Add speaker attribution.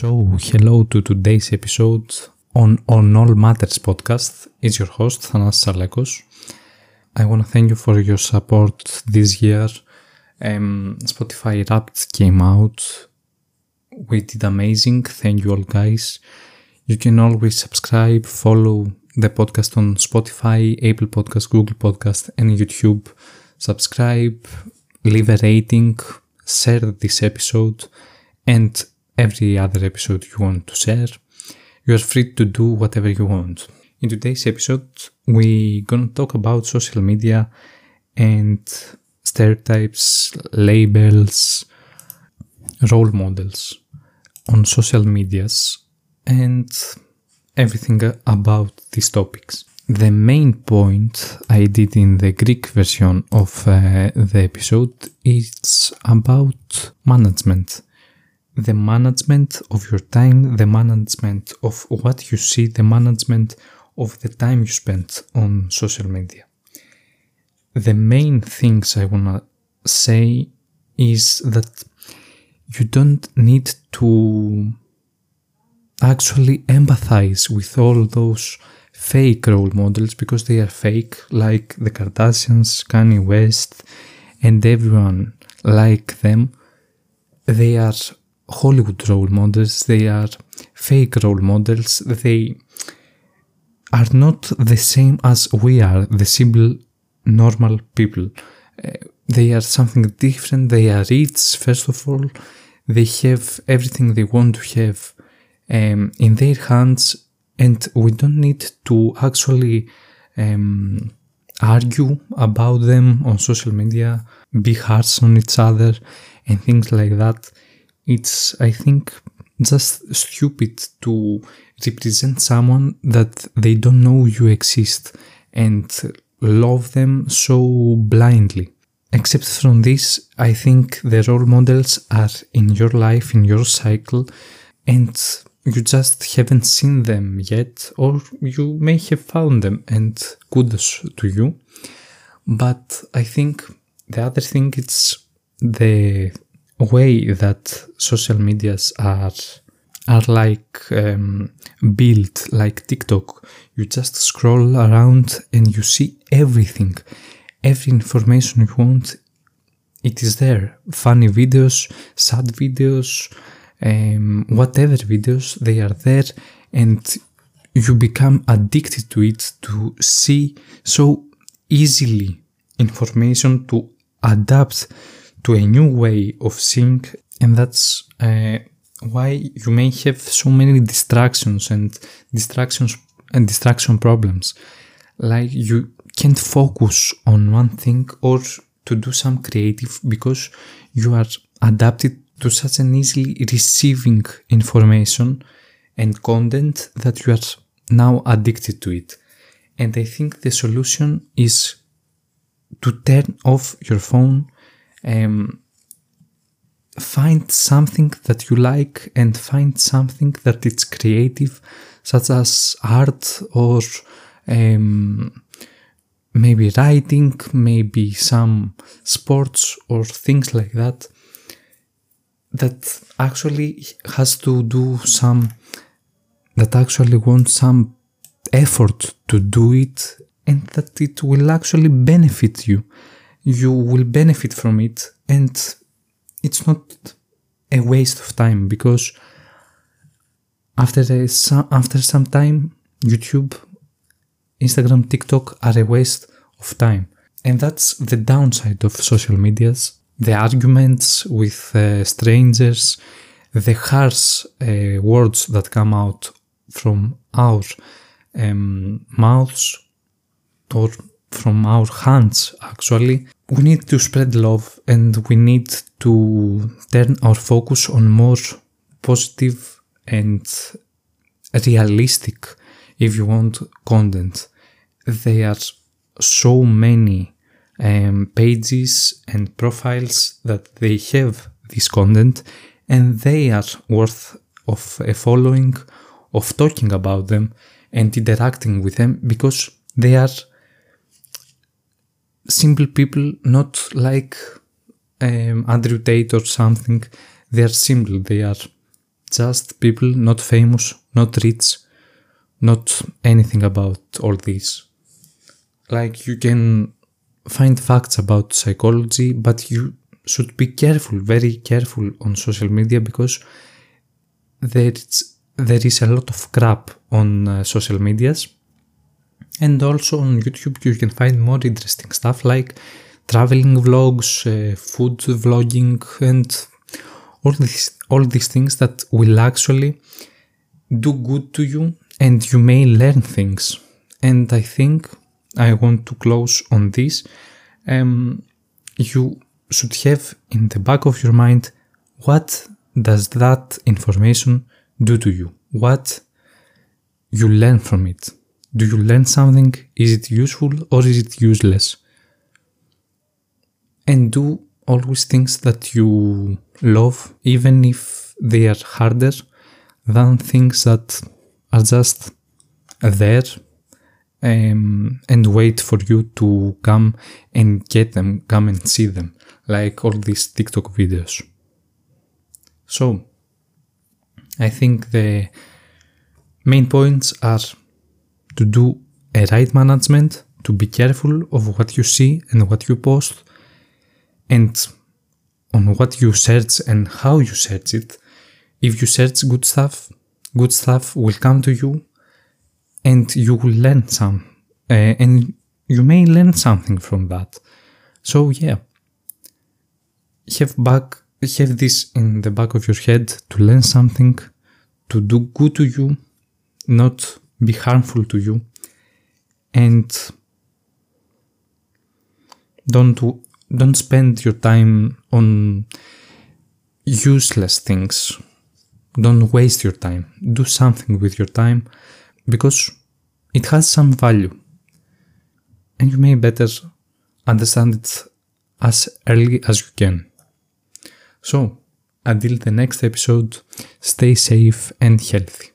Speaker 1: So, hello to today's episode on On All Matters podcast. It's your host, Thanasis Alekos. I want to thank you for your support this year. Um, Spotify Wrapped came out. We did amazing. Thank you all, guys. You can always subscribe, follow the podcast on Spotify, Apple Podcast, Google Podcast, and YouTube. Subscribe, leave a rating, share this episode, and every other episode you want to share. You are free to do whatever you want. In today's episode, we're gonna talk about social media and stereotypes, labels, role models on social medias and everything about these topics. The main point I did in the Greek version of uh, the episode is about management the management of your time, the management of what you see, the management of the time you spend on social media. The main things I want to say is that you don't need to actually empathize with all those fake role models because they are fake, like the Kardashians, Kanye West, and everyone like them. They are Hollywood role models, they are fake role models, they are not the same as we are, the simple, normal people. Uh, they are something different, they are rich, first of all, they have everything they want to have um, in their hands, and we don't need to actually um, argue about them on social media, be harsh on each other, and things like that it's I think just stupid to represent someone that they don't know you exist and love them so blindly. Except from this, I think the role models are in your life, in your cycle, and you just haven't seen them yet, or you may have found them, and kudos to you. But I think the other thing is the way that social medias are are like um, built like TikTok. You just scroll around and you see everything, every information you want. It is there. Funny videos, sad videos, um, whatever videos, they are there, and you become addicted to it to see so easily information to adapt to a new way of seeing, and that's uh, why you may have so many distractions and distractions and distraction problems. Like you can't focus on one thing or to do some creative because you are adapted to such an easily receiving information and content that you are now addicted to it. And I think the solution is to turn off your phone um, find something that you like and find something that it's creative, such as art or um, maybe writing, maybe some sports or things like that. That actually has to do some, that actually wants some effort to do it and that it will actually benefit you you will benefit from it and it's not a waste of time because after a, after some time YouTube Instagram TikTok are a waste of time. And that's the downside of social medias. The arguments with uh, strangers the harsh uh, words that come out from our um, mouths or from our hands actually we need to spread love and we need to turn our focus on more positive and realistic if you want content. There are so many um, pages and profiles that they have this content and they are worth of a following of talking about them and interacting with them because they are simple people, not like um, Andrew Tate or something. They are simple. They are just people not famous, not rich, not anything about all this. Like you can find facts about psychology, but you should be careful, very careful on social media because there is, there is a lot of crap on uh, social medias. And also on YouTube you can find more interesting stuff like traveling vlogs, uh, food vlogging and all these all these things that will actually do good to you and you may learn things. And I think I want to close on this. Um, you should have in the back of your mind what does that information do to you? What you learn from it? Do you learn something? Is it useful or is it useless? And do always things that you love, even if they are harder than things that are just there um, and wait for you to come and get them, come and see them, like all these TikTok videos. So, I think the main points are to do a right management, to be careful of what you see and what you post, and on what you search and how you search it. If you search good stuff, good stuff will come to you and you will learn some uh, and you may learn something from that so yeah have back have this in the back of your head to learn something to do good to you not be harmful to you and don't don't spend your time on useless things don't waste your time. Do something with your time because it has some value. And you may better understand it as early as you can. So, until the next episode, stay safe and healthy.